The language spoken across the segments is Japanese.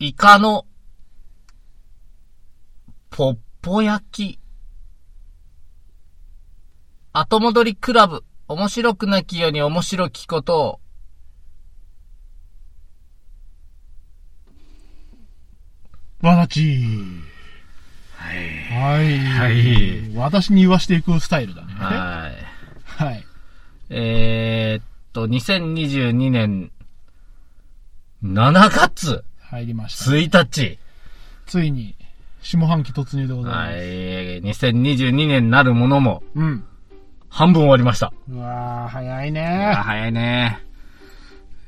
イカの、ポッポ焼き。後戻りクラブ。面白くなきように面白きことを。わだち。はい。はい。はい私に言わしていくスタイルだね。はい。はい。えー、っと、2022年7月入りました。1日。ついに、下半期突入でございます。はい。2022年になるものもうん。半分終わりました。うわー、早いね早いね。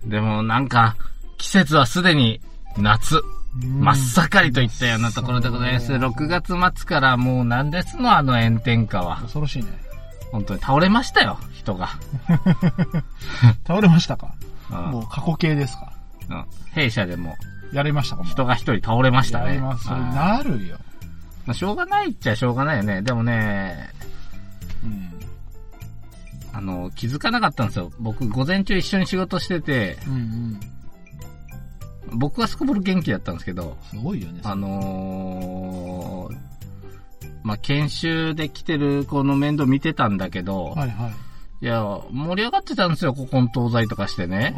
でもなんか、季節はすでに夏。うん真っ盛りといったようなところでございます。そう6月末からもう何ですのあの炎天下は。恐ろしいね。本当に倒れましたよ、人が。倒れましたか？うんもう過去形ですか？うん弊社でもやりましたかもう人が一人倒れましたね。やります。それはいなるよ。まあ、しょうがないっちゃしょうがないよね。でもね、うん。あの、気づかなかったんですよ。僕、午前中一緒に仕事してて、うんうん。僕はすこぶる元気だったんですけど、すごいよね。あのー、まあ、研修で来てる子の面倒見てたんだけど、はいはい。いや、盛り上がってたんですよ、古今東西とかしてね。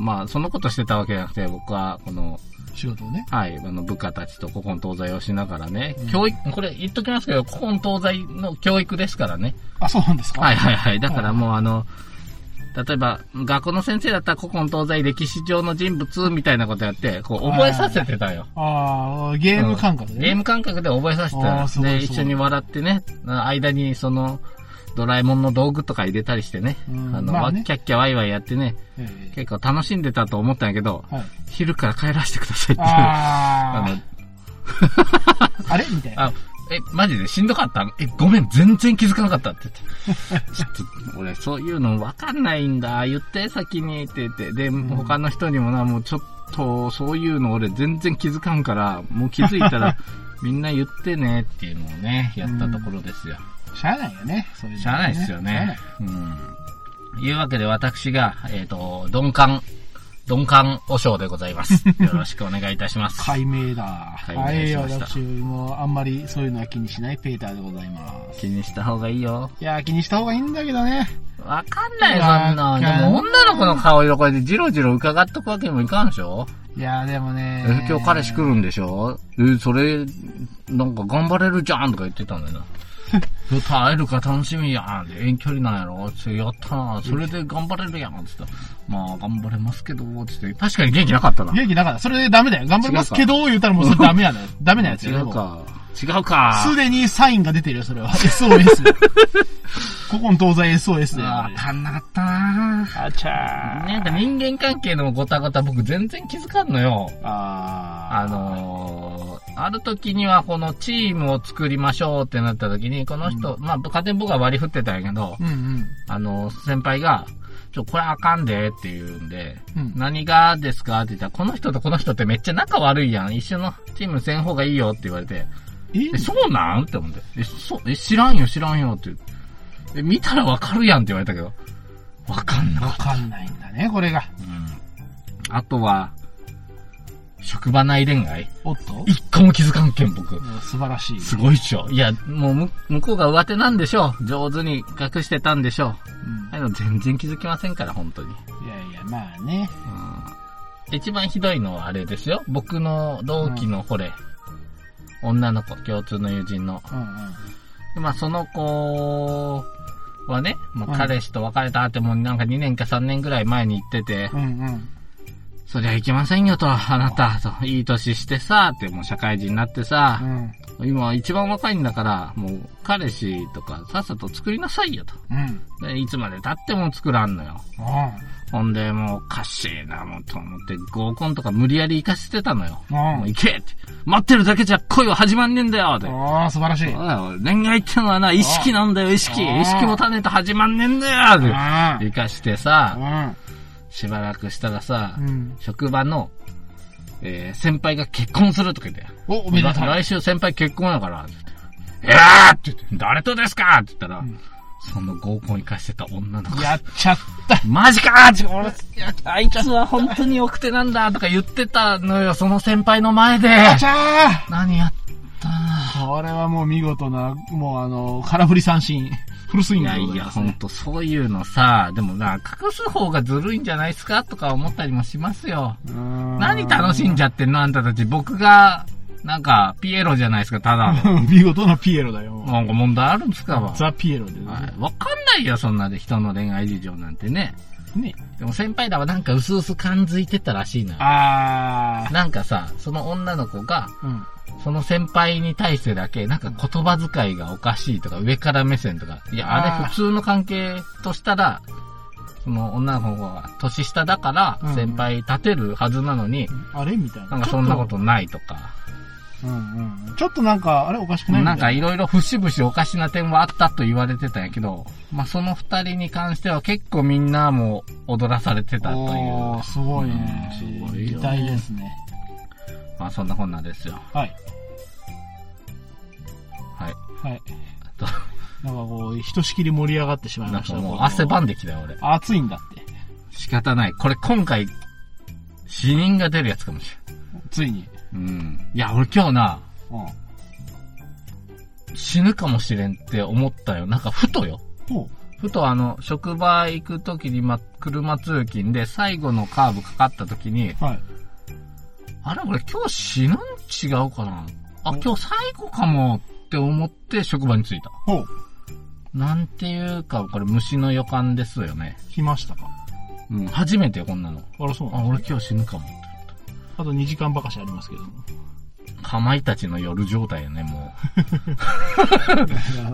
まあ、そのことしてたわけじゃなくて、僕は、この、仕事をね。はい、あの、部下たちと古今東西をしながらね、うん教育、これ言っときますけど、古今東西の教育ですからね。あ、そうなんですか？はいはいはい。だからもうあの、例えば、学校の先生だったら古今東西歴史上の人物みたいなことやって、こう、覚えさせてたよ。ああ、ゲーム感覚でね。ゲーム感覚で覚えさせてたで、一緒に笑ってね、間にその、ドラえもんの道具とか入れたりしてね、うんあの、まあねわキャッキャワイワイやってね、ええ結構楽しんでたと思ったんやけど、はい。昼から帰らせてくださいっていう。あ あの、あ、あれ？みたいな。あ、え、マジでしんどかった？え、ごめん、全然気づかなかったって言って。ちょっと、俺、そういうのわかんないんだ。言って、先にって言って。で、他の人にもな、もうちょっと、そういうの俺全然気づかんから、もう気づいたら、みんな言ってねっていうのをね、やったところですよ。しゃあないよね。そういうのしゃあないですよね。うん。いうわけで私が、えっ、と、鈍感、鈍感和尚でございます。よろしくお願いいたします。解明だ。解明はい、しました私もあんまりそういうのは気にしないペーターでございます。気にした方がいいよ。いや、気にした方がいいんだけどね。わかんないよ、そんな。でも女の子の顔色こうやってジロジロ伺っとくわけにもいかんでしょ？いや、でもね。え、今日彼氏来るんでしょ？え、それ、なんか頑張れるじゃんとか言ってたんだよな。会えるか楽しみやん。遠距離なんやろつってやったな。それで頑張れるやん。つって。まあ、頑張れますけど、つって。確かに元気なかったな。元気なかった。それでダメだよ。頑張りますけど、言ったらもうそれダメやね。ダメなやつよ。違うか。違うか。すでにサインが出てるよ、それは。SOS。古今東西 SOS で。わかんなかったなあちゃー。なんか人間関係のごたごた僕全然気づかんのよ。あー。あのー、ある時にはこのチームを作りましょうってなった時に、この人、まあ、勝手に僕は割り振ってたんやけど、うんうん。あの、先輩が、ちょ、これあかんでって言うんで、うん何がですかって言ったら、この人とこの人ってめっちゃ仲悪いやん。一緒のチームせん方がいいよって言われて、ええ、そうなん？って思って。え、そ、え、知らんよ知らんよって。え、見たらわかるやんって言われたけど、わかんなかわ。かんないんだね、これが。うん。あとは、職場内恋愛おっと？一個も気づかんけん、僕。うん素晴らしい。すごいっしょ。いや、もうむ、向こうが上手なんでしょう。上手に隠してたんでしょう。うんああいうの全然気づきませんから、本当に。いやいや、まあね。うん。一番ひどいのはあれですよ。僕の同期のほれ、女の子、共通の友人の。うんうん。でまあ、その子はね、まあ、うん彼氏と別れたってもうなんか2年か3年ぐらい前に言ってて、うんうん。そりゃいけませんよと、あなた、と、いい年してさ、ってもう社会人になってさ、うん。今一番若いんだから、もう彼氏とかさっさと作りなさいよと。うん。でいつまで経っても作らんのよ。うほんで、もう、おかしいな、もう、と思って、合コンとか無理やり行かせてたのよ。ん。もう行けって。待ってるだけじゃ恋は始まんねえんだよって。ああ、素晴らしい。恋愛ってのはな、意識なんだよ、意識。意識持たねえと始まんねえんだよって。あ行かしてさ、あ。しばらくしたらさう、ん。職場の、えー、先輩が結婚するとか言って。お、おめでとう。来週先輩結婚やから、って言って。えーって言って、誰とですか？って言ったら、んその合コン行かしてた女の子。やっちゃった。マジかー俺、あいつは本当に奥手なんだとか言ってたのよ、その先輩の前で。あちゃー何やった？これはもう見事な、もうあの、空振り三振、フルスイングでいやいや、いますね。ほんと、そういうのさ、でもな、隠す方がずるいんじゃないですかとか思ったりもしますよ。何楽しんじゃってんのあんたたち。僕が、なんか、ピエロじゃないですか、ただの。見事なピエロだよ。なんか問題あるんですかわ。ザ・ピエロでね。はいわかんないよ、そんなで人の恋愛事情なんてね。ね。でも先輩らはなんか薄々感づいてたらしいのよ。あなんかさ、その女の子が、ー。うん。その先輩に対してだけ、なんか言葉遣いがおかしいとか、上から目線とか。いや、あれ普通の関係としたら、その女の子が年下だからうん、先輩立てるはずなのに、あれみたいな。なんかそんなことないとか。ちょっと。うんうん。ちょっとなんか、あれおかしくないなんかいいろいろ節々おかしな点はあったと言われてたんやけど、まあその二人に関しては結構みんなも踊らされてたという。すごいね。うんすごいよ期待ですね。まあそんなこんなですよ。はい。はい。はい。となんかこう、ひとしきり盛り上がってしまいました。なんかもうこ汗ばんできたよ俺。暑いんだって。仕方ない。これ今回、死人が出るやつかもしついに。うん。いや、俺今日な、うん。死ぬかもしれんって思ったよ。なんかふとよ。ほふとあの、職場行くときに、ま、車通勤で最後のカーブかかったときに、う。はい。あれ俺今日死ぬん違うかなあ、今日最後かもって思って職場に着いた。ほう。なんていうか、これ虫の予感ですよね。来ましたか？うん、初めてよ、こんなの。あら、そうなあ、の俺今日死ぬかもって。あと2時間ばかしありますけども。かまいたちの夜状態よね、も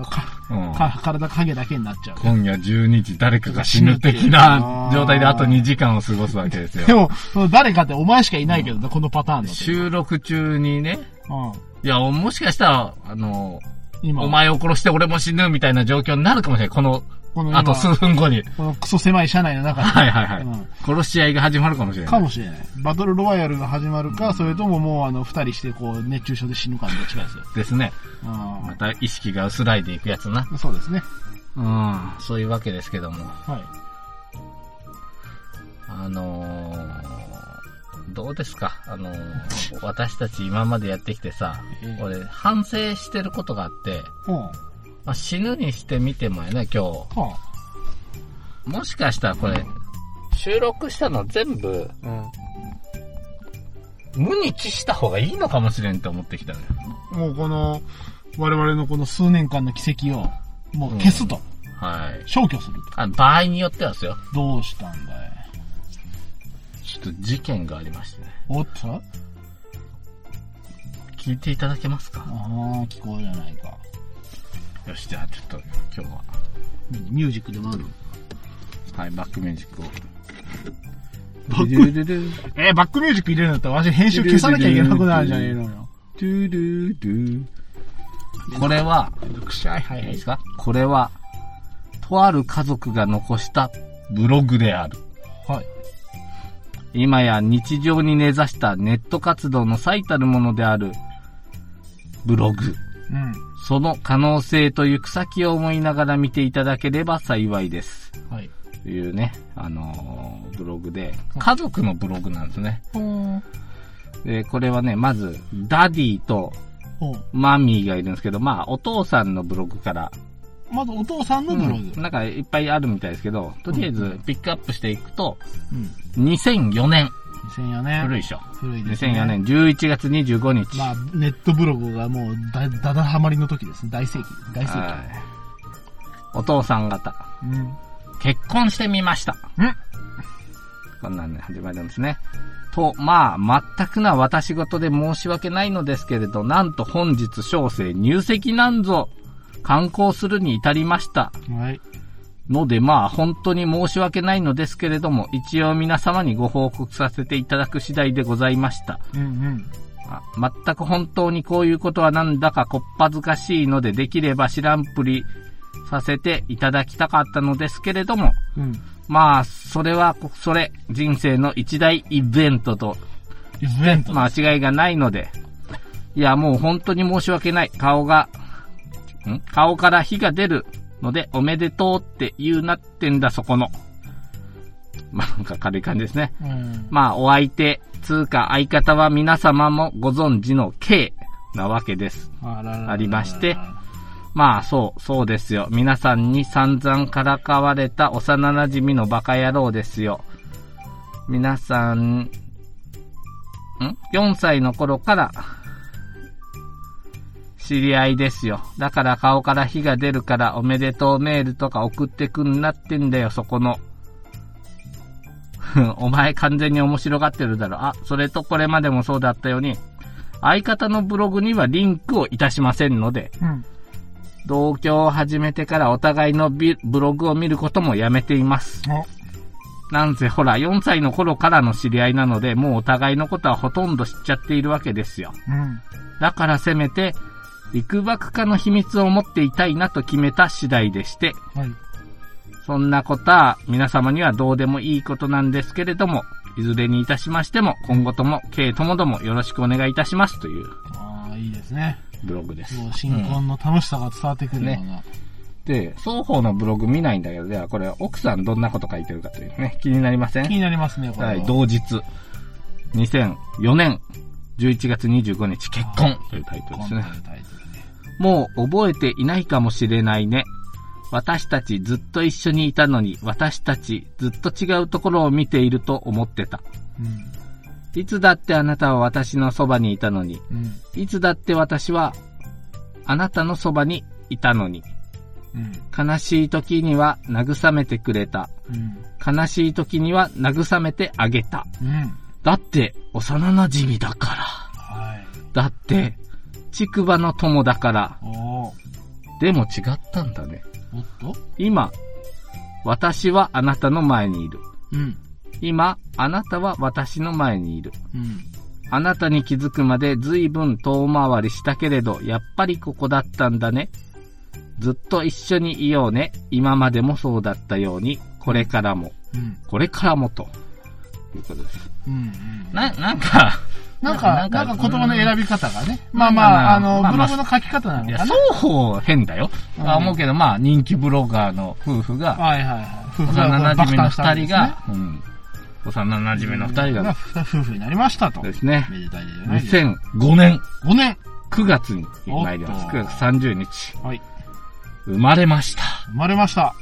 かう。うん。か体影だけになっちゃう。今夜12時誰かが死ぬ的な状態であと2時間を過ごすわけですよ。でも、その誰かってお前しかいないけどね、このパターンだと。収録中にね、うん。いや、もしかしたら、あの、今、お前を殺して俺も死ぬみたいな状況になるかもしれない。この、この今あと数分後に。このクソ狭い車内の中で。はいはいはい。うん殺し合いが始まるかもしれない。かもしれない。バトルロワイヤルが始まるか、それとももうあの、二人してこう、熱中症で死ぬかのどっちかですよ。ですね。うまた意識が薄らいでいくやつな。ん。そうですね。うん。そういうわけですけども。はい。あのー、どうですか？あのー、私たち今までやってきてさえ、え俺反省してることがあって、うん。まあ、死ぬにしてみてもやね、今は日。もしかしたらこれ、収録したの全部。無に帰した方がいいのかもしれんって思ってきたのよ。もうこの、我々のこの数年間の奇跡を、もう消すと。はい。消去すると。あ場合によってはですよ。どうしたんだいちょっと事件がありましてね。おっと？あ聞いていただけますか？あ、聞こえじゃないか。よし、じゃあちょっと今日は、ミュージックでもあるはい、バックミュージックを。バック？えーバックミュージック入れるんだったらわし編集消さなきゃいけなくなるじゃねえのよ。ドゥルルこれは、めんどくしゃい。はいいいです。かこれは、とある家族が残したブログである。はい。今や日常に根ざしたネット活動の最たるものであるブログ。うん。その可能性と行く先を思いながら見ていただければ幸いです。はい。というね、あのーブログで、家族のブログなんですね。で、これはね、まず、ダディと。マミーがいるんですけど、まあ、お父さんのブログから、まずお父さんのブログ。うんなんかいっぱいあるみたいですけど、とりあえずピックアップしていくと、うん。2004年、2004年。古いでしょ。古いですね。2004。年11月25日。まあ、ネットブログがもうだ、だだはまりの時ですね。大盛期。大盛はいお父さん方、期。うん。結婚してみました。うんこんなんね、始まるんですね。と、まあ、全くな私事で申し訳ないのですけれど、なんと本日小生入籍なんぞ、観光するに至りました。はい。ので、まあ、本当に申し訳ないのですけれども、一応皆様にご報告させていただく次第でございました。うんうん。あ全く本当にこういうことはなんだかこっぱずかしいので、できれば知らんぷりさせていただきたかったのですけれども、うん。まあ、それは、それ、人生の一大イベントと、イベント。間違いがないので、いや、もう本当に申し訳ない。顔が、ん？顔から火が出るので、おめでとうって言うなってんだ、そこの。まあ、なんか軽い感じですね。うん。まあ、お相手、つうか相方は皆様もご存知の K なわけです。あららららありましてまあ、そう、そうですよ。皆さんに散々からかわれた幼馴染のバカ野郎ですよ。皆さん、ん ?4 歳の頃から、知り合いですよ。だから顔から火が出るからおめでとうメールとか送ってくんなってんだよ、そこの。お前完全に面白がってるだろ。あ、それとこれまでもそうだったように、相方のブログにはリンクをいたしませんので、うん。同居を始めてからお互いのビブログを見ることもやめています。お、なんせほら、4歳の頃からの知り合いなので、もうお互いのことはほとんど知っちゃっているわけですよ。うん。だからせめて、陸爆化の秘密を持っていたいなと決めた次第でして、はい。そんなことは皆様にはどうでもいいことなんですけれども、いずれにいたしましても、今後とも、K ともどもよろしくお願いいたしますというああ、いいですね。ブログです。新婚の楽しさが伝わってくるような。で、双方のブログ見ないんだけど、ではこれ奥さんどんなこと書いてるかというね、気になりません？気になりますね、これは。はい、同日、2004年11月25日結婚というタイトルですね。もう覚えていないかもしれないね。私たちずっと一緒にいたのに、私たちずっと違うところを見ていると思ってた。うん。いつだってあなたは私のそばにいたのに、うん。いつだって私はあなたのそばにいたのに、うん。悲しい時には慰めてくれた。うん。悲しい時には慰めてあげた。うん。だって、幼馴染だから。はい。だって、ちくばの友だから。でも違ったんだね。おっと？今、私はあなたの前にいる。うん。今、あなたは私の前にいる。うん。あなたに気づくまで随分遠回りしたけれど、やっぱりここだったんだね。ずっと一緒にいようね。今までもそうだったように、これからも、うん。これからもと。いうことです。うん。うん。な、なんか、なんか、ななんんかか言葉の選び方がね。まあまあまあ、あの、ブログの書き方なのかな。双方変だよ。うんあ思うけど、まあ、人気ブロガーの夫婦が、はいはいはい。夫婦幼馴染の二人がが、うん。幼馴染の二人が夫婦になりましたと。ですね、めでたいじゃないですか。2005年5年。9月に参ります。おっと9月30日。はい。生まれました。生まれました。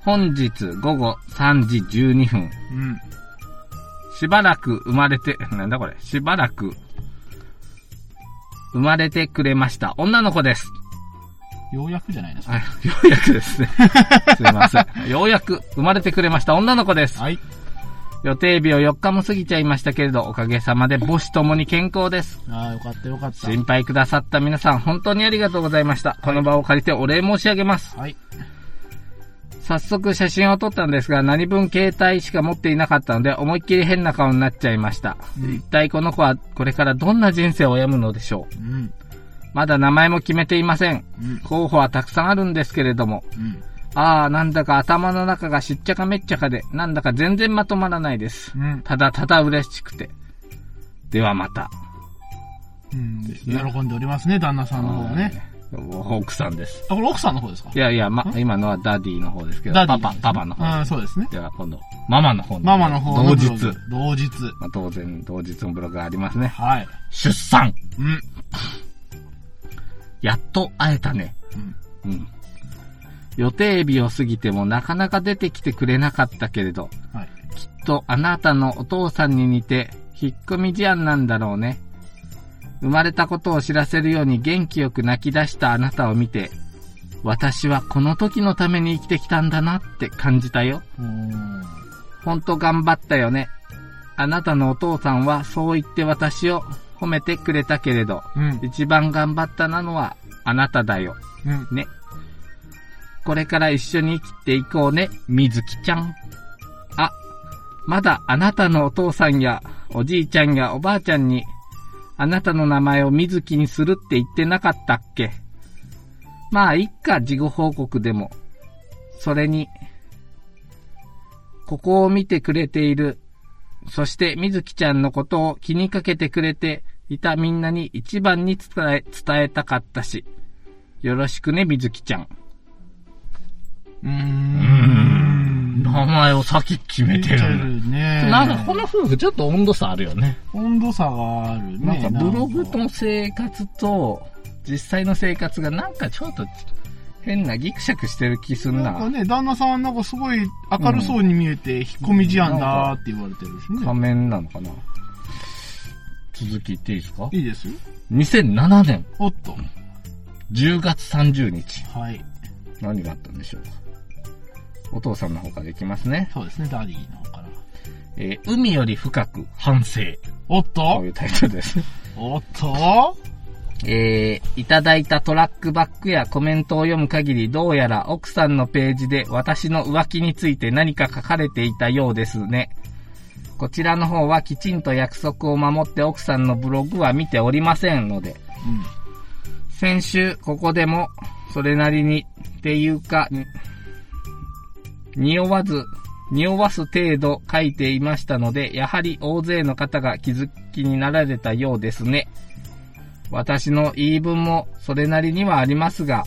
本日午後3時12分。うん。しばらく生まれて、なんだこれ？しばらく、生まれてくれました。女の子です。ようやくじゃないですか？あようやくですね。すいません。ようやく生まれてくれました。女の子です。はい。予定日を4日も過ぎちゃいましたけれど、おかげさまで母子ともに健康です。ああ、よかったよかった。心配くださった皆さん、本当にありがとうございました。この場を借りてお礼申し上げます。はい。早速写真を撮ったんですが、何分携帯しか持っていなかったので、思いっきり変な顔になっちゃいました。うん一体この子はこれからどんな人生を歩むのでしょう？うん。まだ名前も決めていません。うん。候補はたくさんあるんですけれども、うん。ああ、なんだか頭の中がしっちゃかめっちゃかで、なんだか全然まとまらないです。うん。ただただ嬉しくて。ではまた。うん。喜んでおりますね、旦那さんの方はね。奥さんです。あ、これ奥さんの方ですか？いやいや、ま、ん今のはダディの方ですけど、ダディパパ、パパの方。ああ、そうですね。では今度、ママの方のママの方の同日。同日。まあ、当然、同日のブログがありますね。はい。出産うん。やっと会えたね。うん。うん。予定日を過ぎてもなかなか出てきてくれなかったけれど、はい。きっとあなたのお父さんに似て、引っ込み思案なんだろうね。生まれたことを知らせるように元気よく泣き出したあなたを見て、私はこの時のために生きてきたんだなって感じたよ。ほんと頑張ったよね。あなたのお父さんはそう言って私を褒めてくれたけれど、うん。一番頑張ったなのはあなただよ。うん。ね。これから一緒に生きていこうね、みずきちゃん。あ、まだあなたのお父さんやおじいちゃんやおばあちゃんに、あなたの名前をみずきにするって言ってなかったっけ？まあ、いっか、事後報告でも。それに、ここを見てくれている、そしてみずきちゃんのことを気にかけてくれていたみんなに一番に伝え、伝えたかったし、よろしくね、みずきちゃん。うーん。名前を先決めてる。ね。なんかこの夫婦ちょっと温度差あるよね。温度差があるね。なんかブログの生活と実際の生活がなんかちょっと変なギクシャクしてる気すんな。なんかね、旦那さんはなんかすごい明るそうに見えて、引っ込み思案だって言われてるしね。仮面なのかな続き言っていいですか？いいですよ。2007年おっと。10月30日。はい。何があったんでしょうか？お父さんの方からいきますね。そうですね、ダディの方から。えー海より深く反省。おっとこういうタイトルです。おっと？えー、いただいたトラックバックやコメントを読む限り、どうやら奥さんのページで私の浮気について何か書かれていたようですね。こちらの方はきちんと約束を守って奥さんのブログは見ておりませんので、うん。先週ここでもそれなりにっていうか、に匂わず、匂わす程度書いていましたので、やはり大勢の方が気づきになられたようですね。私の言い分もそれなりにはありますが、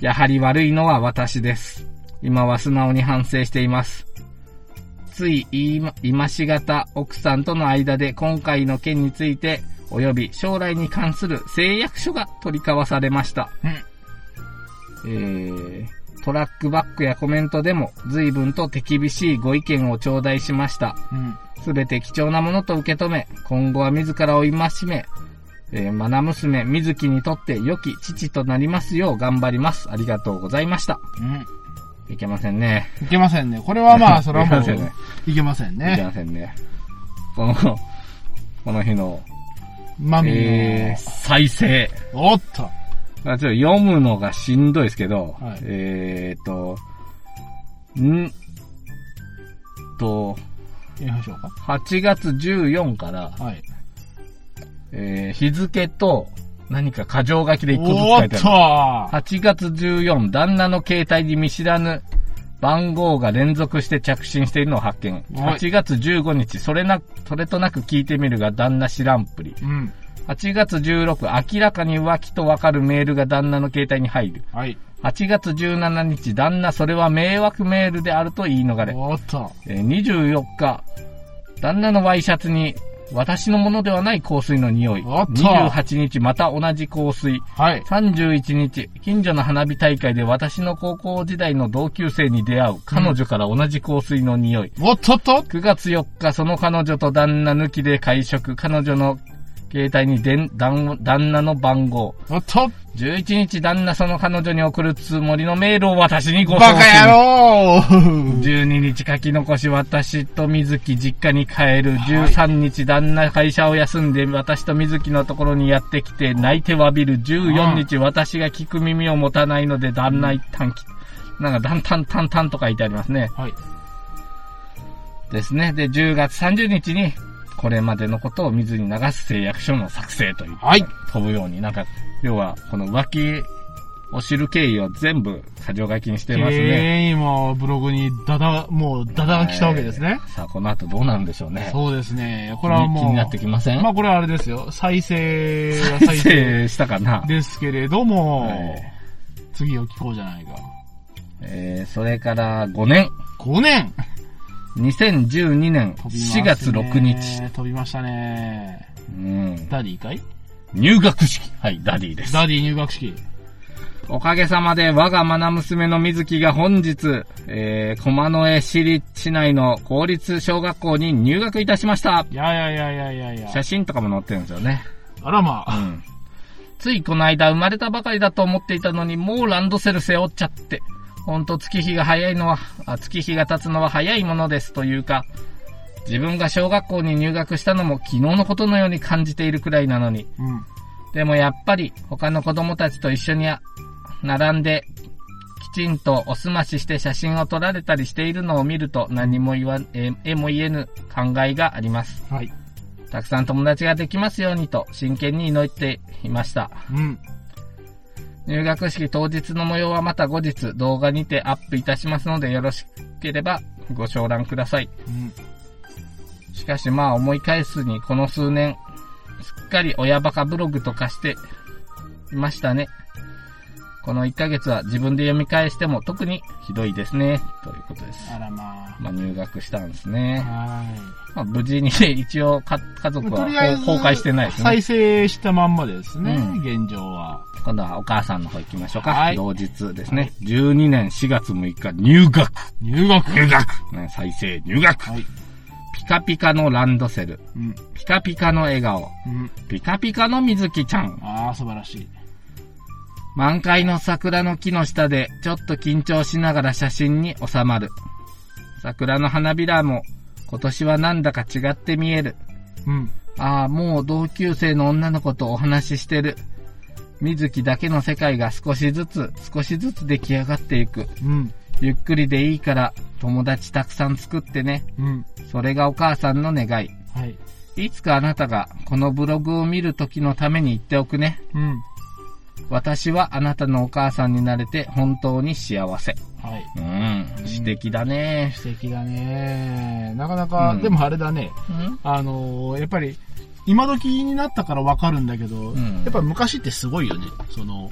やはり悪いのは私です。今は素直に反省しています。つい言いま、今しがた奥さんとの間で今回の件について、及び将来に関する誓約書が取り交わされました。うん。えー、トラックバックやコメントでも随分と手厳しいご意見を頂戴しました。うん。すべて貴重なものと受け止め、今後は自らを戒め、えー、マナ娘、水木にとって良き父となりますよう頑張ります。ありがとうございました。うん。いけませんね。いけませんね。これはまあ、それはもういけませんね、いけませんね。ませんね。この、この日の、マミーの、えー、再生。おっと。まあ、ちょっと読むのがしんどいですけど、はいえーと、んと、やりましょうか。8月14から、はい。えー日付と何か箇条書きで1個ずつ書いてある。8月14、旦那の携帯に見知らぬ番号が連続して着信しているのを発見。はい8月15日、それな、それとなく聞いてみるが旦那知らんぷり。うん。8月16、明らかに浮気とわかるメールが旦那の携帯に入る。はい。8月17日、旦那それは迷惑メールであると言い逃れ。おっと。えー24日、旦那のワイシャツに私のものではない香水の匂い。おっと28日、また同じ香水。はい。31日、近所の花火大会で私の高校時代の同級生に出会う彼女から同じ香水の匂い。おっとっと9月4日、その彼女と旦那抜きで会食。彼女の携帯にでん旦旦那の番号。おっと11日、旦那その彼女に送るつもりのメールを私にご送バカ信。野郎12日書き残し私と水木実家に帰る。13日旦那会社を休んで私と水木のところにやってきて泣いて詫びる。14日私が聞く耳を持たないので旦那一旦き、なんかだんたんたんたんと書いてありますね。はい。ですね。で、10月30日にこれまでのことを水に流す誓約書の作成という。はい。飛ぶように、なんか、要はこの浮気を知る経緯を全部箇条書きにしてますね。綺麗にもうブログにダダ、もうダダが来たわけですね。えーさあ、この後どうなるんでしょうね。そうですね。これはもう。気になってきません？まあこれはあれですよ。再生が再再生 生したかな？ですけれども、はい次を聞こうじゃないか。えー、それから5年。5年2012年飛びますね4月6日。。飛びましたね。うん。ダディかい？入学式。はい、ダディです。ダディ入学式。おかげさまで我が愛娘の水木が本日、えー、駒の江市立市内の公立小学校に入学いたしました。いやいやいやいやいやいや。写真とかも載ってるんですよね。あらまあ。うん。ついこの間生まれたばかりだと思っていたのに、もうランドセル背負っちゃって。ほんと月日が早いのは、あ月日が経つのは早いものですというか、自分が小学校に入学したのも昨日のことのように感じているくらいなのに。うん。でもやっぱり他の子供たちと一緒にあ並んで、きちんとおすましして写真を撮られたりしているのを見ると何も言わ、ええも言えぬ考えがあります。はい。たくさん友達ができますようにと真剣に祈っていました。うん。入学式当日の模様はまた後日動画にてアップいたしますのでよろしければご承覧ください。うん。しかしまあ思い返すにこの数年、すっかり親バカブログとかしていましたね。この1ヶ月は自分で読み返しても特にひどいですね。ということです。あらままあ入学したんですあ。ね。はまあ無事に一応か家い。族は崩壊してないですね再。生したまんまですね、うん現状は。今度はお母さんの方行きましょうか。はい同日ですね。12年4月6日入学。入学入学、ね、再生入学、はい。ピカピカのランドセル。うん。ピカピカの笑顔。うん。ピカピカの水木ちゃん。ああ、素晴らしい。満開の桜の木の下でちょっと緊張しながら写真に収まる。桜の花びらも今年はなんだか違って見える。うん。ああ、もう同級生の女の子とお話ししてる。水木だけの世界が少しずつ少しずつ出来上がっていく。うん。ゆっくりでいいから友達たくさん作ってね。うん。それがお母さんの願い。はい。いつかあなたがこのブログを見る時のために言っておくね。うん。私はあなたのお母さんになれて本当に幸せ。はい。うん、詩的だね。素敵だね。なかなか、うんでもあれだね。うん？あのーやっぱり、今時になったからわかるんだけど、んやっぱ昔ってすごいよね。その、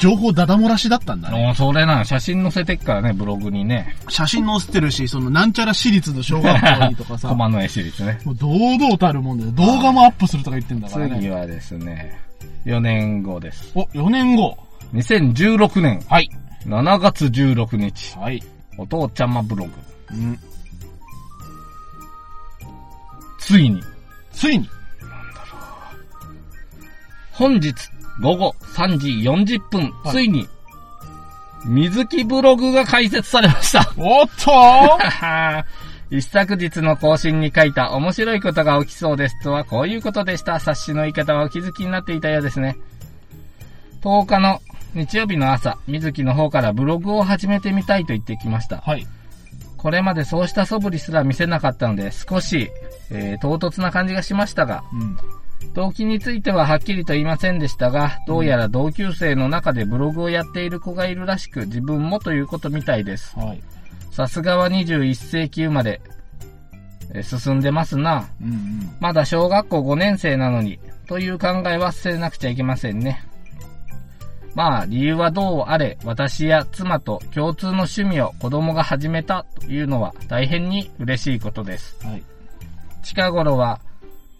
情報ダダ漏らしだったんだね。おそれな、写真載せてっからね、ブログにね。写真載せてるし、そのなんちゃら私立の小学校にとかさ、も 駒の絵私立ね。う堂々たるもんで、動画もアップするとか言ってんだからね。次はですね、4年後です。お、4年後。2016年はい。7月16日、はい。お父ちゃまブログ。うん。ついに、ついに、本日午後3時40分、はいついに、水木ブログが開設されました。おっと 一昨日の更新に書いた面白いことが起きそうですとはこういうことでした。察しの言い方はお気づきになっていたようですね。10日の日曜日の朝、水木の方からブログを始めてみたいと言ってきました。はい。これまでそうした素振りすら見せなかったので少し、えー唐突な感じがしましたが、うん。動機についてははっきりと言いませんでしたが、どうやら同級生の中でブログをやっている子がいるらしく、自分もということみたいです。はい。さすがは21世紀生まれ、えー進んでますな。うんうん。まだ小学校5年生なのに、という考えは捨てなくちゃいけませんね。まあ、理由はどうあれ、私や妻と共通の趣味を子供が始めたというのは大変に嬉しいことです。はい。近頃は、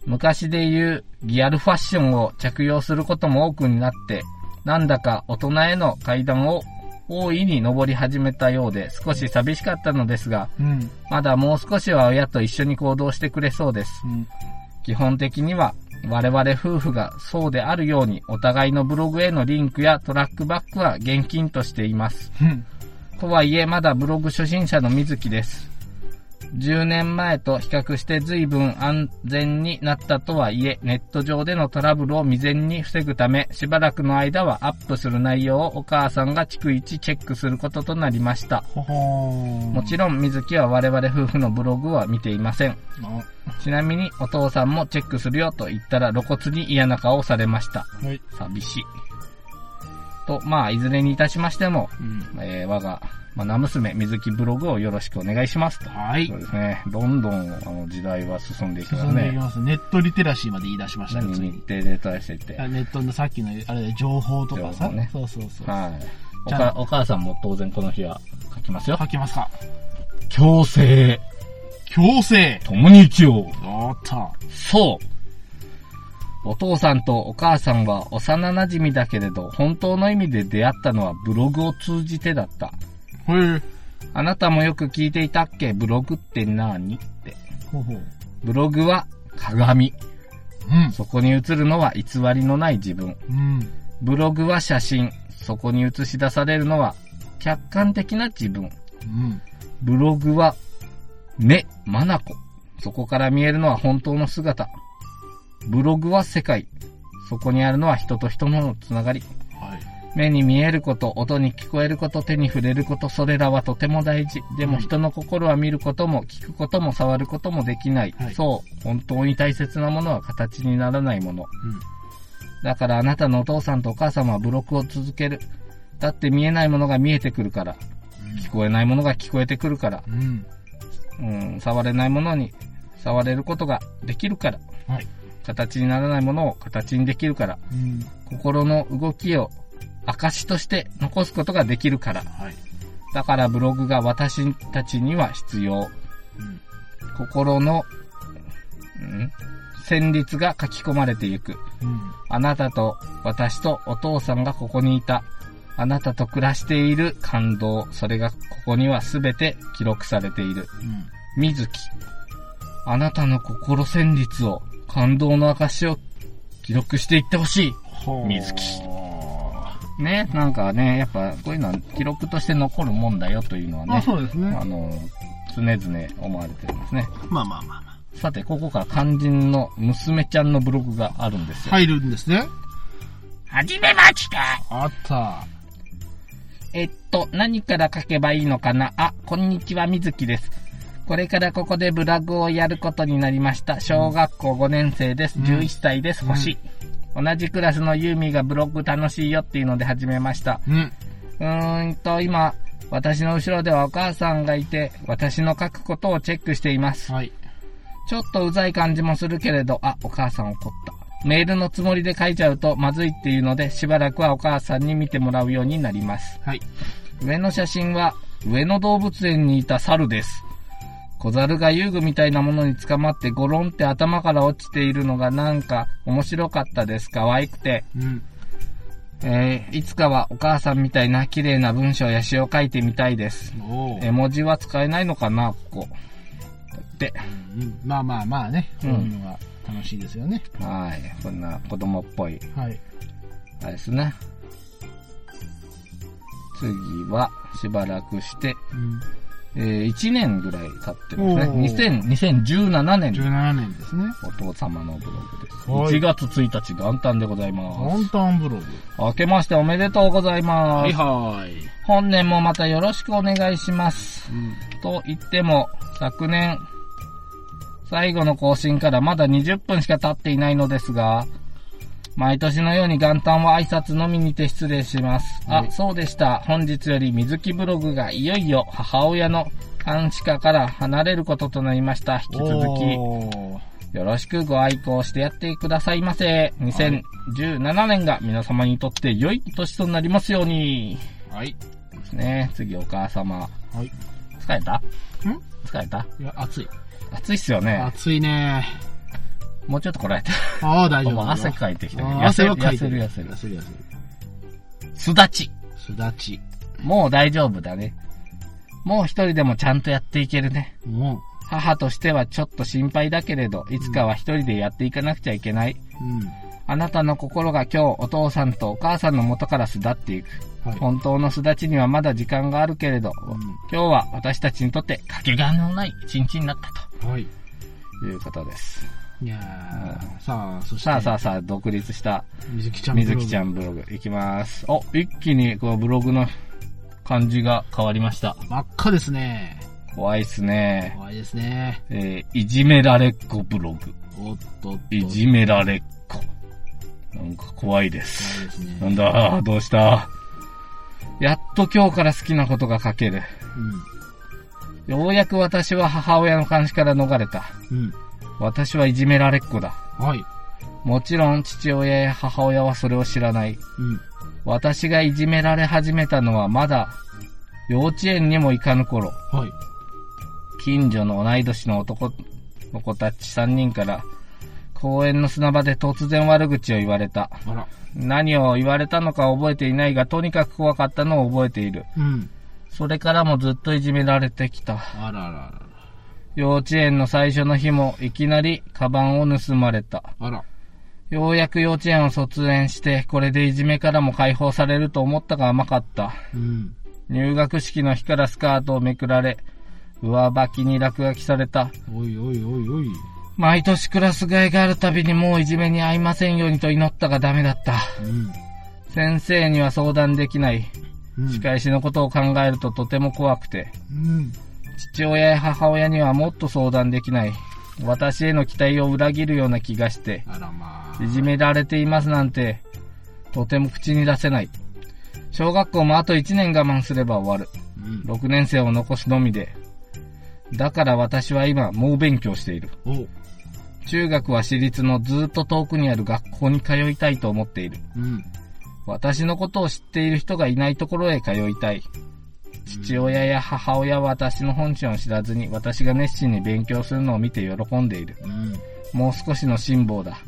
昔で言うギャルファッションを着用することも多くになって、なんだか大人への階段を大いに登り始めたようで少し寂しかったのですが、うん。まだもう少しは親と一緒に行動してくれそうです。うん。基本的には我々夫婦がそうであるようにお互いのブログへのリンクやトラックバックは現金としています。うん。とはいえまだブログ初心者の水木です。10年前と比較して随分安全になったとはいえ、ネット上でのトラブルを未然に防ぐため、しばらくの間はアップする内容をお母さんが逐一チェックすることとなりました。もちろん水木は我々夫婦のブログは見ていません。あちなみにお父さんもチェックするよと言ったら露骨に嫌な顔をされました。はい。寂しい。と、まあ、いずれにいたしましても、うん。えー我が、まあ、名娘、水木ブログをよろしくお願いしますと。はいそう。ですね。どんどん、あの、時代は進んでいきます進んでいきね。ます。ネットリテラシーまで言い出しましたね、ついに。程で対してて。あネットのさっきの、あれで情報とかさ。ねそうそうそう。はい。おか、お母さんも当然この日は書きますよ。書きますか強制、強制共に生きよう。おっと。そう。お父さんとお母さんは幼馴染だけれど、本当の意味で出会ったのはブログを通じてだった。へえ。あなたもよく聞いていたっけ？ブログって何？って。ほうほう。ブログは鏡。うん。そこに映るのは偽りのない自分。うん。ブログは写真。そこに映し出されるのは客観的な自分。うん。ブログは目、マナコ。そこから見えるのは本当の姿。ブログは世界。そこにあるのは人と人のつながり。はい。目に見えること、音に聞こえること、手に触れること、それらはとても大事。でもうん人の心は見ることも、聞くことも、触ることもできない。はいそう。本当に大切なものは形にならないもの。うん。だからあなたのお父さんとお母様はブロックを続ける。だって見えないものが見えてくるから。聞こえないものが聞こえてくるから。うん。うん、触れないものに触れることができるから。はい。形にならないものを形にできるから。うん。心の動きを証として残すことができるから。はい。だからブログが私たちには必要。うん。心の、ん？旋律が書き込まれていく。うん。あなたと私とお父さんがここにいた。あなたと暮らしている感動。それがここにはすべて記録されている。うん。水木。あなたの心旋律を、感動の証を記録していってほしほう水木い。ね、なんかね、やっぱこういうのは記録として残るもんだよというのはね。あ、そうですね。あの、常々思われてるんですね。まあまあまあまさて、ここから肝心の娘ちゃんのブログがあるんですあ。よ。入るんですね。はじめましてあった。えっと、何から書けばいいのかな？あ、こんにちは、みずきです。これからここでブログをやることになりました。小学校5年生です。うん11歳です。うん星。同じクラスのユーミーがブログ楽しいよっていうので始めました。うん。うーんと、今、私の後ろではお母さんがいて、私の書くことをチェックしています。はい。ちょっとうざい感じもするけれど、あ、お母さん怒った。メールのつもりで書いちゃうとまずいっていうので、しばらくはお母さんに見てもらうようになります。はい。上の写真は、上野動物園にいた猿です。小猿が遊具みたいなものに捕まってゴロンって頭から落ちているのがなんか面白かったです。可愛くて。うん。えー、いつかはお母さんみたいな綺麗な文章や詩を書いてみたいです。絵文字は使えないのかな、ここ。で、うんまあまあまあね。そういうのが楽しいですよね。はい。こんな子供っぽいはい。あれですね。次は、しばらくして、うん。えー、1年ぐらい経ってますね。おー2000 2017年17年ですね。お父様のブログです。はい1月1日元旦でございまワンタンブログ。す。明けましておめでとうございます。はい。本年もまたよろしくお願いします。うん。と言っても、昨年、最後の更新からまだ20分しか経っていないのですが、毎年のように元旦は挨拶のみにて失礼します。あ、はいそうでした。本日より水木ブログがいよいよ母親の監視下から離れることとなりました。引き続き、よろしくご愛好してやってくださいませ。2017年が皆様にとって良い年となりますように。はい。ですね。次お母様。はい。疲れた？ん？疲れた？いや、暑い。暑いっすよね。暑いね。もうちょっとこらえて。ああ、大丈夫。もう汗かいてきてる。あー痩せる、痩。せる痩せる痩。せる痩せる。すだち。すだち。もう大丈夫だね。もう一人でもちゃんとやっていけるね。も母としてはちょっと心配だけれど、いつかは一人でやっていかなくちゃいけない。う。うん。あなたの心が今日お父さんとお母さんの元から巣立っていく。はい。本当の巣立ちにはまだ時間があるけれど、うん今日は私たちにとってかけがえのない一日になったはい。ということです。いやー、さあ、そして、さあさあさあ、独立した水木ちゃん。水木ちゃんブログいきます。お、一気にこうブログの感じが変わりました。真っ赤ですね。怖いっすね。怖いですね。えー、いじめられっ子ブログ。おっとっと。いじめられっ子。なんか怖いです。怖いですね。なんだ、どうした？やっと今日から好きなことが書ける。ようやく私は母親の監視から逃れた。うん。うん。私はいじめられっ子だ。はい。もちろん父親や母親はそれを知らない。うん。私がいじめられ始めたのはまだ幼稚園にも行かぬ頃。はい。近所の同い年の男の子たち3人から公園の砂場で突然悪口を言われた。あら。何を言われたのか覚えていないが、とにかく怖かったのを覚えている。うん。それからもずっといじめられてきた。あららら幼稚園の最初の日もいきなりカバンを盗まれた。ら。あら。ようやく幼稚園を卒園して、これでいじめからも解放されると思ったが甘かった。うん。入学式の日からスカートをめくられ、上履きに落書きされた。おいおいおいおい。毎年クラス替えがあるたびにもういじめに遭いませんようにと祈ったがダメだった。うん。先生には相談できない。うん。仕返しのことを考えるととても怖くて。うん。父親や母親にはもっと相談できない。私への期待を裏切るような気がして。いじめられていますなんて、とても口に出せない。小学校もあと1年我慢すれば終わる。うん。6年生を残すのみで。だから私は今、猛勉強している。中学は私立のずっと遠くにある学校に通いたいと思っている。うん。私のことを知っている人がいないところへ通いたい。父親や母親は私の本心を知らずに私が熱心に勉強するのを見て喜んでいる。うん。もう少しの辛抱だ。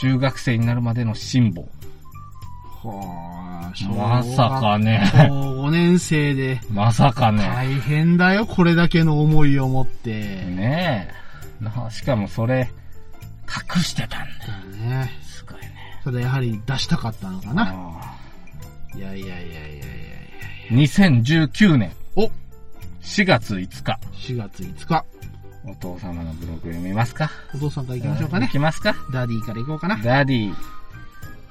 中学生になるまでの辛抱。はあ、まさかね。小5年生で、まさかね。大変だよ、これだけの思いを持って。ねえ。なしかもそれ、隠してたんだよ。ね。すごいね。ただやはり出したかったのかな。あいやいやいやいやいや2019年お4月5日。4月5日。お父様のブログ読みますか？お父さんから行きましょうかね行き。ますか？ダディから行こうかな。ダディ、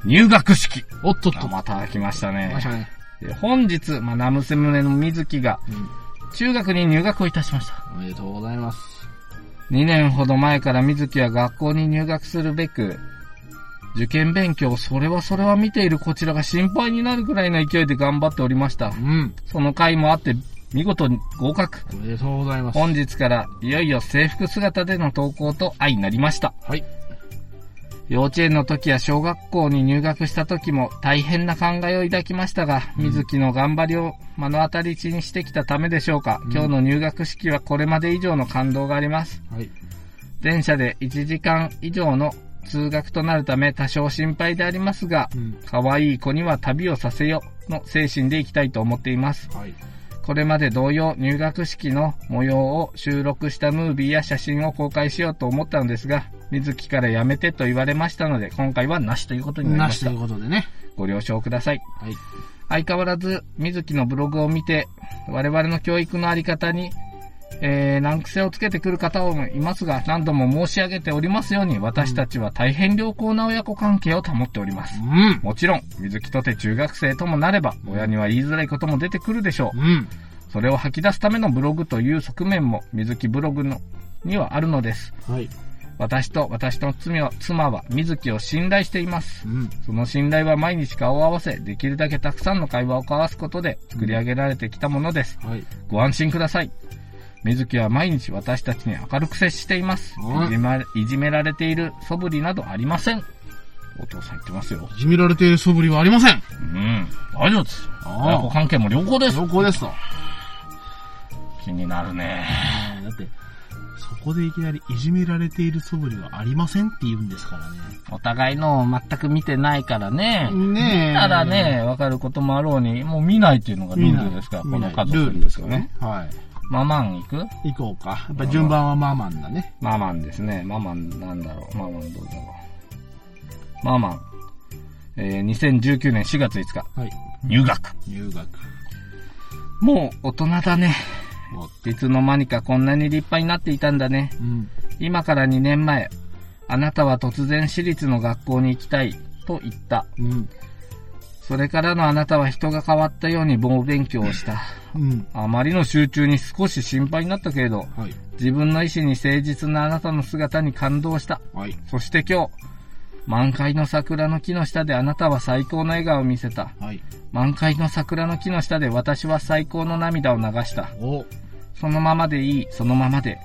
入学式。おっとっと。あまた来ました来ねましたね。で本日、まあ、ナムセムネの水木がうん。中学に入学をいたしました。おめでとうございます。2年ほど前から水木は学校に入学するべく、受験勉強、それはそれは見ているこちらが心配になるくらいの勢いで頑張っておりましたう。ん。その甲斐もあって、見事に合格。おめでとうございます。本日からいよいよ制服姿での登校と相なりました。はい。幼稚園の時や小学校に入学した時も大変な考えを抱きましたが、水木の頑張りを目の当たりにしてきたためでしょうか、今日の入学式はこれまで以上の感動があります。はい。電車で1時間以上の通学となるため多少心配でありますが、うん。可愛い子には旅をさせよの精神でいきたいと思っています。はい。これまで同様入学式の模様を収録したムービーや写真を公開しようと思ったのですが、水木からやめてと言われましたので、今回はなしということになりましたなしという。ことでね。ご了承ください。はい。相変わらず、水木のブログを見て、我々の教育のあり方に、えー、難癖をつけてくる方もいますが、何度も申し上げておりますように、私たちは大変良好な親子関係を保っております。うん。もちろん、水木とて中学生ともなれば、親には言いづらいことも出てくるでしょう。うん。それを吐き出すためのブログという側面も、水木ブログのにはあるのです。はい。私と私の妻は妻は水木を信頼しています。うん。その信頼は毎日顔を合わせ、できるだけたくさんの会話を交わすことで作り上げられてきたものです。はい。ご安心ください。水木は毎日私たちに明るく接しています。うんいじめいじめられている素振りなどありません。お父さん言ってますよ。いじめられている素振りはありません。うん。大丈夫です。親子関係も良好です。良好ですと。気になるね。だって、そこでいきなりいじめられている素振りはありませんって言うんですからね。お互いのを全く見てないからね。ねえ。見たらね、わかることもあろうに、もう見ないっていうのがルールですから、この家族ルールですよね。。はい。ママン行く？行こうか。やっぱ順番はママンだね。ママンですね。ママンなんだろう。ママンどうだろう。ママン。えー、2019年4月5日。はい。入学。入学。もう大人だね。おいつの間にかこんなに立派になっていたんだね。うん。今から2年前、あなたは突然私立の学校に行きたいと言った。うん。それからのあなたは人が変わったように猛勉強をした。うん。あまりの集中に少し心配になったけれど、はい。自分の意志に誠実なあなたの姿に感動した。はい。そして今日、満開の桜の木の下であなたは最高の笑顔を見せた。はい。満開の桜の木の下で私は最高の涙を流した。お。そのままでいい、そのままで。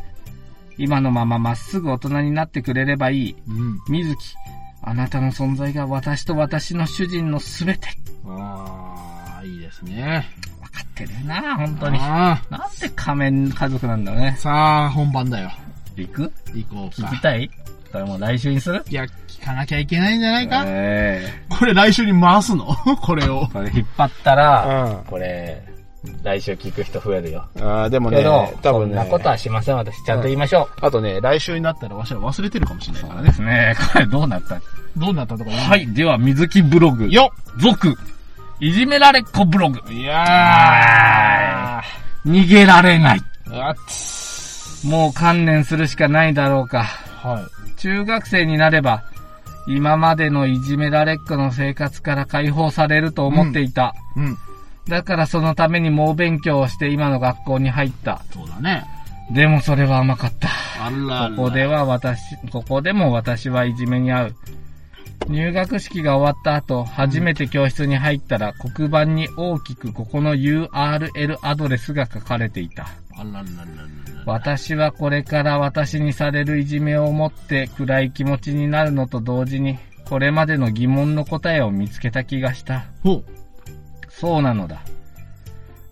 今のまままっすぐ大人になってくれればいい。うん。水木、あなたの存在が私と私の主人のすべて。ああ、いいですね。わかってるな本当に。あなんで仮面家族なんだろうねあ。。さあ、本番だよ。行く？行こうか聞き。たい？これもう来週にする？いや、聞かなきゃいけないんじゃないか、えこれ来週に回すの？これをえ。これ引っ張ったら、うん。これ、来週聞く人増えるよ。ああ、でもけど、多分ねそんなことはしません、私。ちゃんと言いましょう。あとね、来週になったらわしら忘れてるかもしれないからね。ですね。これどうなった？どうなったとかはい。では、水木ブログ。よ続。いじめられっ子ブログ。っいや逃げられない。ー。あっつもう観念するしかないだろうか。は中学生になれば、今までのいじめられっ子の生活から解放されると思っていた。い。うん。だからそのために猛勉強をして今の学校に入った。そうだね。でもそれは甘かった。あらら。ここでは私、ここでも私はいじめに遭う。入学式が終わった後、初めて教室に入ったら黒板に大きくここの URL アドレスが書かれていた。私はこれから私にされるいじめを持って暗い気持ちになるのと同時に、これまでの疑問の答えを見つけた気がした。ほそうなのだ。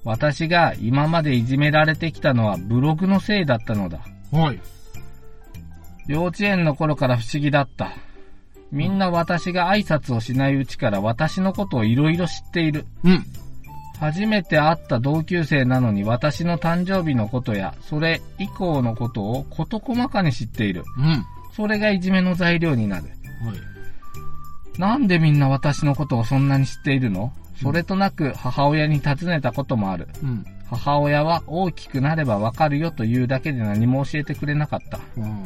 私が今までいじめられてきたのはブログのせいだったのだ。う。はい。幼稚園の頃から不思議だった。みんな私が挨拶をしないうちから私のことをいろいろ知っている。うん。初めて会った同級生なのに私の誕生日のことや、それ以降のことを事細かに知っている。うん。それがいじめの材料になる。はい。なんでみんな私のことをそんなに知っているの？それとなく母親に尋ねたこともある。うん。母親は大きくなればわかるよというだけで何も教えてくれなかった。うん。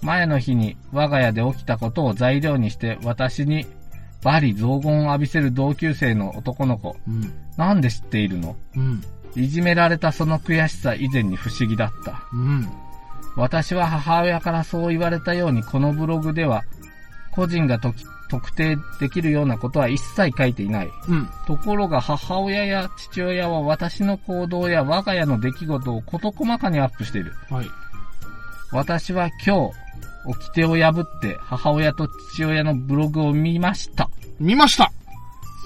前の日に我が家で起きたことを材料にして私にバリ雑言を浴びせる同級生の男の子。うん。なんで知っているの？うん。いじめられたその悔しさ以前に不思議だった。うん。私は母親からそう言われたようにこのブログでは個人がとき特定できるようなことは一切書いていない。うん。ところが母親や父親は私の行動や我が家の出来事を事細かにアップしている。はい。私は今日、掟を破って母親と父親のブログを見ました。見ました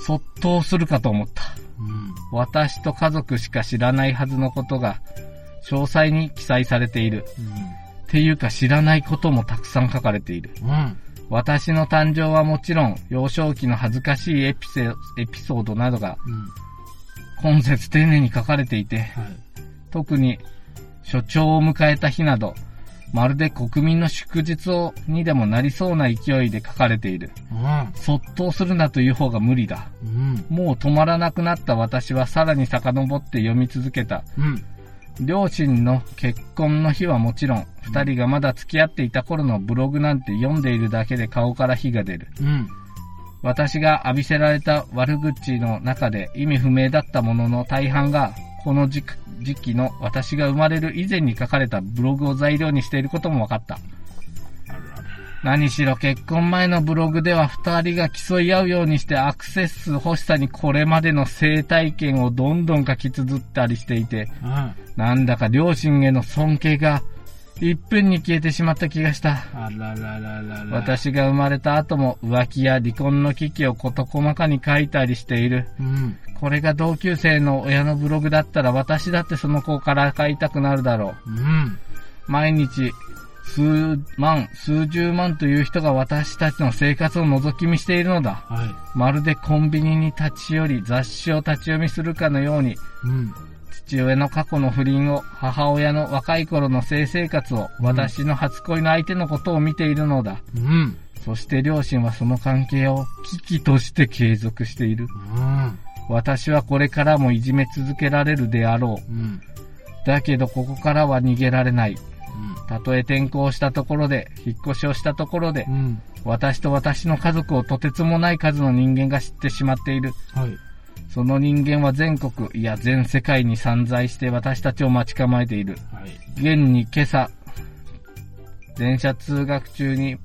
そっとするかと思った。うん。私と家族しか知らないはずのことが、詳細に記載されている。っていうか知らないこともたくさん書かれている。うん。うん。私の誕生はもちろん、幼少期の恥ずかしいエピセエピソードなどが、うん。今節丁寧に書かれていて、はい。特に、所長を迎えた日など、まるで国民の祝日をにでもなりそうな勢いで書かれている。うん。そっとするなという方が無理だ。うん。もう止まらなくなった私はさらに遡って読み続けた。うん。両親の結婚の日はもちろん、二人がまだ付き合っていた頃のブログなんて読んでいるだけで顔から火が出る。うん。私が浴びせられた悪口の中で意味不明だったものの大半が、この時時期の私が生まれる以前に書かれたブログを材料にしていることも分かった。何しろ結婚前のブログでは二人が競い合うようにしてアクセス数欲しさにこれまでの生体験をどんどん書き綴ったりしていて、うん。なんだか両親への尊敬が一分に消えてしまった気がした。あららららら。。私が生まれた後も浮気や離婚の危機を事細かに書いたりしている。うん。これが同級生の親のブログだったら私だってその子から買いたくなるだろう。うん。毎日、数万、数十万という人が私たちの生活を覗き見しているのだ。はい。まるでコンビニに立ち寄り雑誌を立ち読みするかのように、うん。父親の過去の不倫を、母親の若い頃の性生活を、うん私の初恋の相手のことを見ているのだ。うん。そして両親はその関係を危機として継続している。うん。私はこれからもいじめ続けられるであろう。うん。だけどここからは逃げられない。うたとえ転校したところで、引っ越しをしたところで、ん。私と私の家族をとてつもない数の人間が知ってしまっている。はい。その人間は全国、いや全世界に散在して私たちを待ち構えている。はい。現に今朝、電車通学中に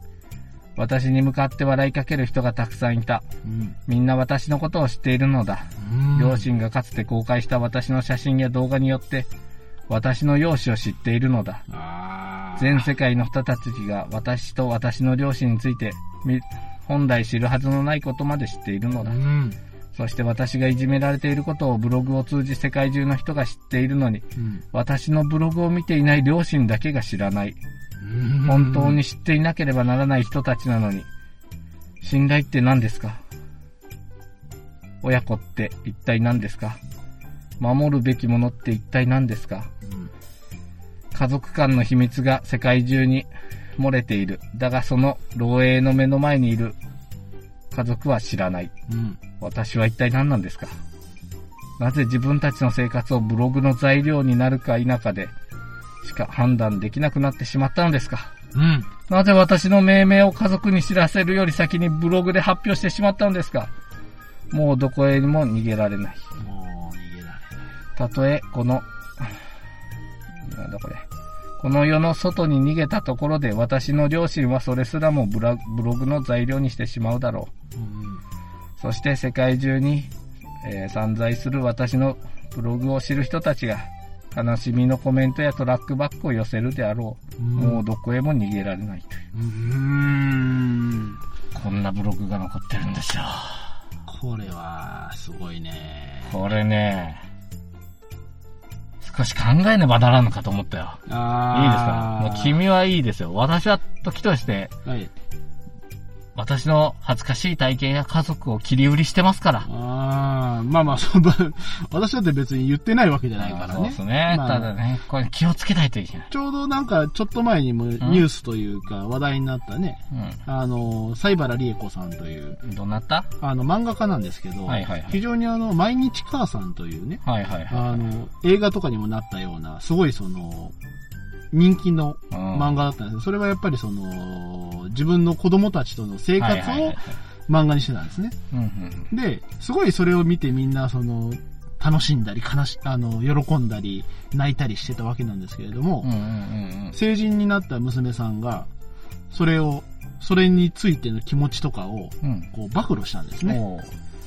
私に向かって笑いかける人がたくさんいた。うん。みんな私のことを知っているのだ。うん。両親がかつて公開した私の写真や動画によって、私の容姿を知っているのだ。全世界の人たちが私と私の両親について、み本来知るはずのないことまで知っているのだ。うん。そして私がいじめられていることをブログを通じ世界中の人が知っているのに、うん。私のブログを見ていない両親だけが知らない。うん本当に知っていなければならない人たちなのに、信頼って何ですか？親子って一体何ですか？守るべきものって一体何ですか？うん家族間の秘密が世界中に漏れている。だがその漏洩の目の前にいる家族は知らない。うん。私は一体何なんですか？なぜ自分たちの生活をブログの材料になるか否かでしか判断できなくなってしまったのですか？うん。なぜ私の命名を家族に知らせるより先にブログで発表してしまったのですか？もうどこへにも逃げられない。もう逃げられない。たとえこの、なんだこれ。この世の外に逃げたところで私の両親はそれすらもブラブログの材料にしてしまうだろう。うん。そして世界中に、えー散在する私のブログを知る人たちが悲しみのコメントやトラックバックを寄せるであろう。もうどこへも逃げられないという。うーん。こんなブログが残ってるんですよ。これは、すごいね。これね、少し考えねばならんのかと思ったよ。いいですかもう君はいいですよ。私は時として、はい。私の恥ずかしい体験や家族を切り売りしてますから。ああ、まあまあ、そう、まあ私だって別に言ってないわけじゃないからね。そうですね。まあただね、これ気をつけないといけない。ちょうどなんか、ちょっと前にもニュースというか話題になったね、あの、西原理恵子さんという、うん。どうなった？あの、漫画家なんですけど、はいはいはい非常にあの、毎日母さんというね、はいはいはい。あの、映画とかにもなったような、すごいその、人気のうん漫画だったんですそれはやっぱりその、自分の子供たちとの生活を漫画にしてたんですね。で、すごいそれを見てみんなその、楽しんだり、悲し、あの、喜んだり、泣いたりしてたわけなんですけれども、成人になった娘さんが、それを、それについての気持ちとかを、うん。こう、暴露したんですね。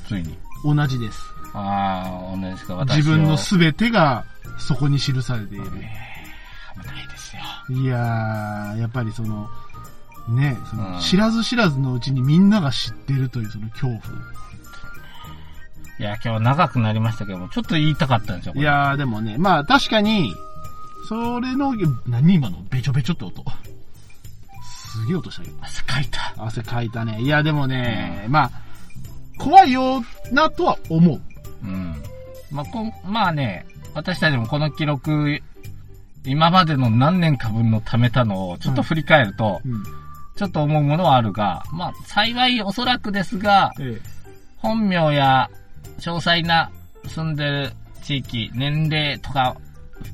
ついに。同じです。ああ、同じか。私を自分の全てがそこに記されている。危ないですよ。いやー、やっぱりその、ね、そのうん知らず知らずのうちにみんなが知ってるというその恐怖。いや、今日長くなりましたけども、ちょっと言いたかったんですよ。これいやー、でもね、まあ確かに、それの、何今のべちょべちょって音？すげえ音したけど。汗かいた。汗かいたね。いや、でもね、まあ、怖いよなとは思う。うん。まあ、こん、まあね、私たちもこの記録、今までの何年か分の貯めたのをちょっと振り返ると、うん。ちょっと思うものはあるが、まあ、幸いおそらくですが、え本名や詳細な住んでる地域、年齢とか、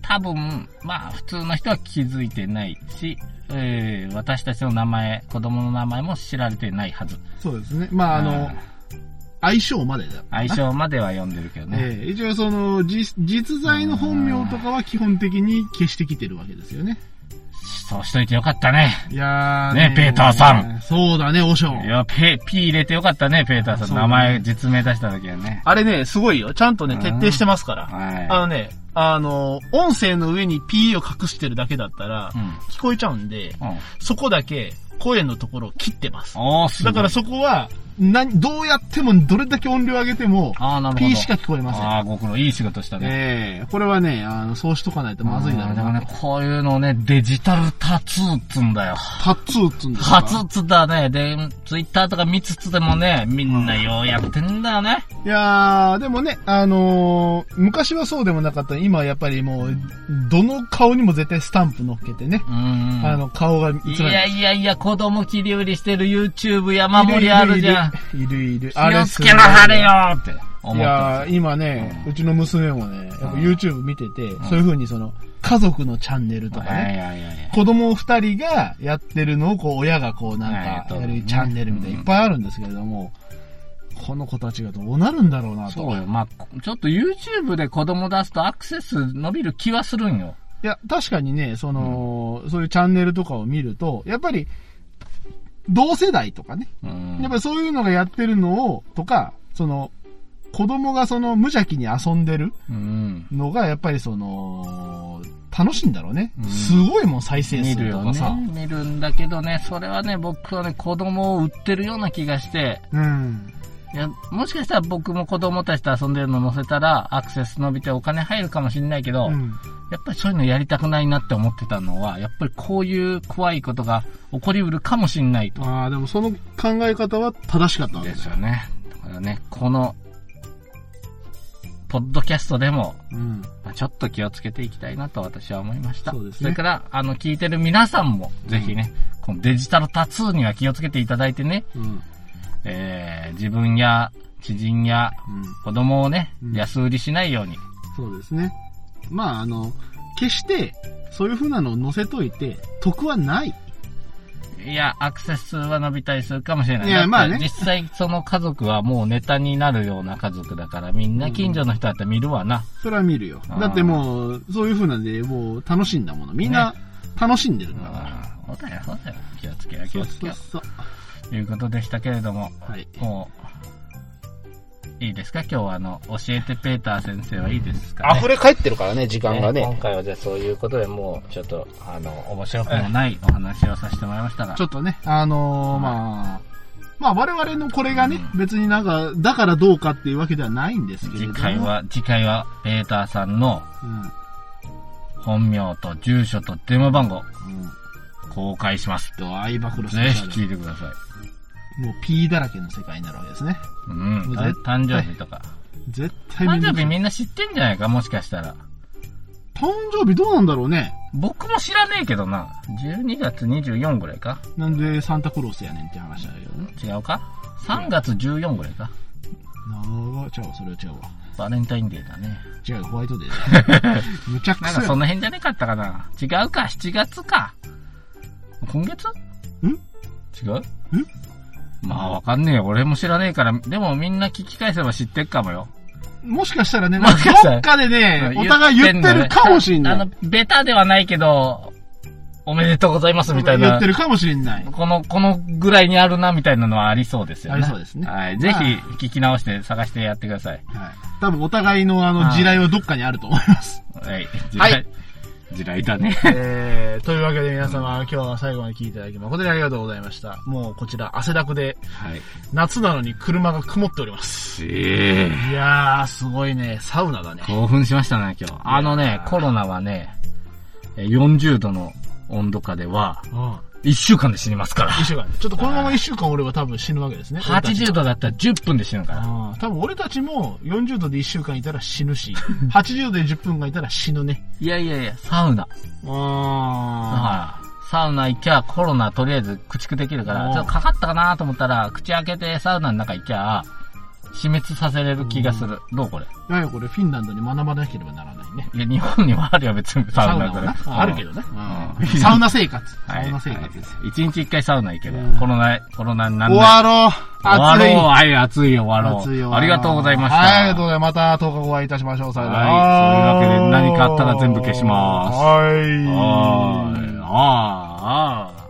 多分、まあ、普通の人は気づいてないし、えー、私たちの名前、子供の名前も知られてないはず。えそうですね。まあ、あの、相性までだ。相性までは読んでるけどね。ええ一応その、実、実在の本名とかは基本的に消してきてるわけですよね。そうしといてよかったね。いやーねペーターさん。そうだね、おしょいや、ペ、P 入れてよかったね、ペーターさん。ね名前、実名出した時はね。あれね、すごいよ。ちゃんとね、うん徹底してますから。はい。あのね、あの、音声の上に P を隠してるだけだったらう、ん。聞こえちゃうんで、うん。そこだけ声のところを切ってます。おー、すごい。だからそこは、何、どうやっても、どれだけ音量上げても、あー、なるほど。P しか聞こえません。あー、ご苦労。いい仕事したね。ええこれはね、あの、そうしとかないとまずいだろうなあーでもね、こういうのをね、デジタルタツーっつんだよ。タッツーっつうんですか？タツーっつだね。で、ツイッターとか見つつでもね、みんなようやってんだよね。いやー、でもね、あのー昔はそうでもなかった。今はやっぱりもう、どの顔にも絶対スタンプ乗っけてね。うーん。あの、顔が映いらない。やいやいや、子供切り売りしてる YouTube 山盛りあるじゃん。いるいる。気をつけなはれよって思いってや。今ね、うちの娘もね、やっぱうん YouTube 見てて、そういう風にその、家族のチャンネルとかね。子供二人がやってるのをこう、親がこうなんはいか、やるチャンネルみたいないっぱいあるんですけれども、この子たちがどうなるんだろうなと。そうよ。まあ、ちょっと YouTube で子供出すとアクセス伸びる気はするんよ。いや、確かにね、その、そういうチャンネルとかを見ると、やっぱり、同世代とかね、うん。やっぱりそういうのがやってるのを、とか、その、子供がその無邪気に遊んでるうん。のが、やっぱりその、楽しいんだろうね。うんすごいもん、再生見るとかさ。ね。見るんだけどね、それはね、僕はね、子供を売ってるような気がして、うん。いや、もしかしたら僕も子供たちと遊んでるの載せたら、アクセス伸びてお金入るかもしれないけど、うん。やっぱりそういうのやりたくないなって思ってたのは、やっぱりこういう怖いことが起こりうるかもしれないと。ああ、でもその考え方は正しかったんですすよ。ね。だからね、この、ポッドキャストでも、うん。まあちょっと気をつけていきたいなと私は思いました。そうですねれから、あの、聞いてる皆さんも、ぜひね、このデジタルタツーには気をつけていただいてね、うん。えー、自分や知人やうん。子供をね、うん安売りしないように。そうですね。まあ、あの、決して、そういう風なのを載せといて、得はない。いや、アクセス数は伸びたりするかもしれない。いやまあね実際その家族はもうネタになるような家族だから、みんな近所の人だったら見るわな。それは見るよだってもう、そういう風なんで、もう楽しんだもの。みんな楽しんでるんだから。ああそうだよ、そうだよ。気をつけよう、気そうをつけよそうそう。う。ということでしたけれども、はい。もう、いいですか？今日はあの、教えてペーター先生はいいですか、ね、溢れ返ってるからね、時間がね今ね。回はじゃあそういうことでもう、ちょっと、あの、面白くもないお話をさせてもらいましたが。ちょっとね、あのーまあ、まあ我々のこれがね、別になんか、だからどうかっていうわけではないんですけれども。次回は、次回は、ペーターさんのうん。本名と住所と電話番号、うん。公開します。と、相暴露スぜひ。聞いてください。もう P だらけの世界になるわけですね。うん。誕生日とか。絶対誕生日みんな知ってんじゃないかもしかしたら。誕生日どうなんだろうね。僕も知らねえけどな。12月24ぐらいかなんでサンタクロースやねんって話だけどね。違うか ?3 月14ぐらいかなあ、違うわ、それは違うわ。バレンタインデーだね。違う、ホワイトデーだ。むちゃくなんそやかその辺じゃねかったかな違うか ?7 月か。今月？ん？違う？まあわかんねえよ。俺も知らねえから。でもみんな聞き返せば知ってっかもよ。もしかしたらね、もしかどっかでね、お互い言ってるかもしんない。あの、ベタではないけど、おめでとうございますみたいな言って。るかもしれない。この、このぐらいにあるなみたいなのはありそうですよね。ありそうですねはい。ぜひ聞き直して探してやってください。はい。多分お互いのあの、はい地雷はどっかにあると思います。はい。地はい雷。地雷だね。えー、というわけで皆様、今日は最後まで聞いていただき誠にありがとうございました。もうこちら汗だくで、はい。夏なのに車が曇っております。ええいやー、すごいね、サウナだね。興奮しましたね、今日。あのね、コロナはね、え40度の温度下では、うん。1週間で死にますから。一週間。ちょっとこのまま一週間俺は多分死ぬわけですね。80度だったら10分で死ぬから。ああ、多分俺たちも40度で1週間いたら死ぬし、80度で10分間いたら死ぬね。いやいやいや、サウナ。あはい。サウナ行きゃコロナとりあえず駆逐できるから、ちょっとかかったかなと思ったら、口開けてサウナの中行きゃ、死滅させれる気がする。どうこれ？あ。いやいや、これフィンランドに学ばなければならないね。いや、日本にもあるよ、別にサウナぐらいは。なあるけどね。うんサウナ生活。サはい。ウナ生活です。一日一回サウナ行けばうん、コロナ、コロナになん終ない。わろう終わ暑いろう。はい、暑いよ、終わろう。暑いよ。ありがとうございました。はい、ありがとうございます。また10日後お会いいたしましょう。さよなら。はいそういうわけで何かあったら全部消しますはい。はーい。あーあー。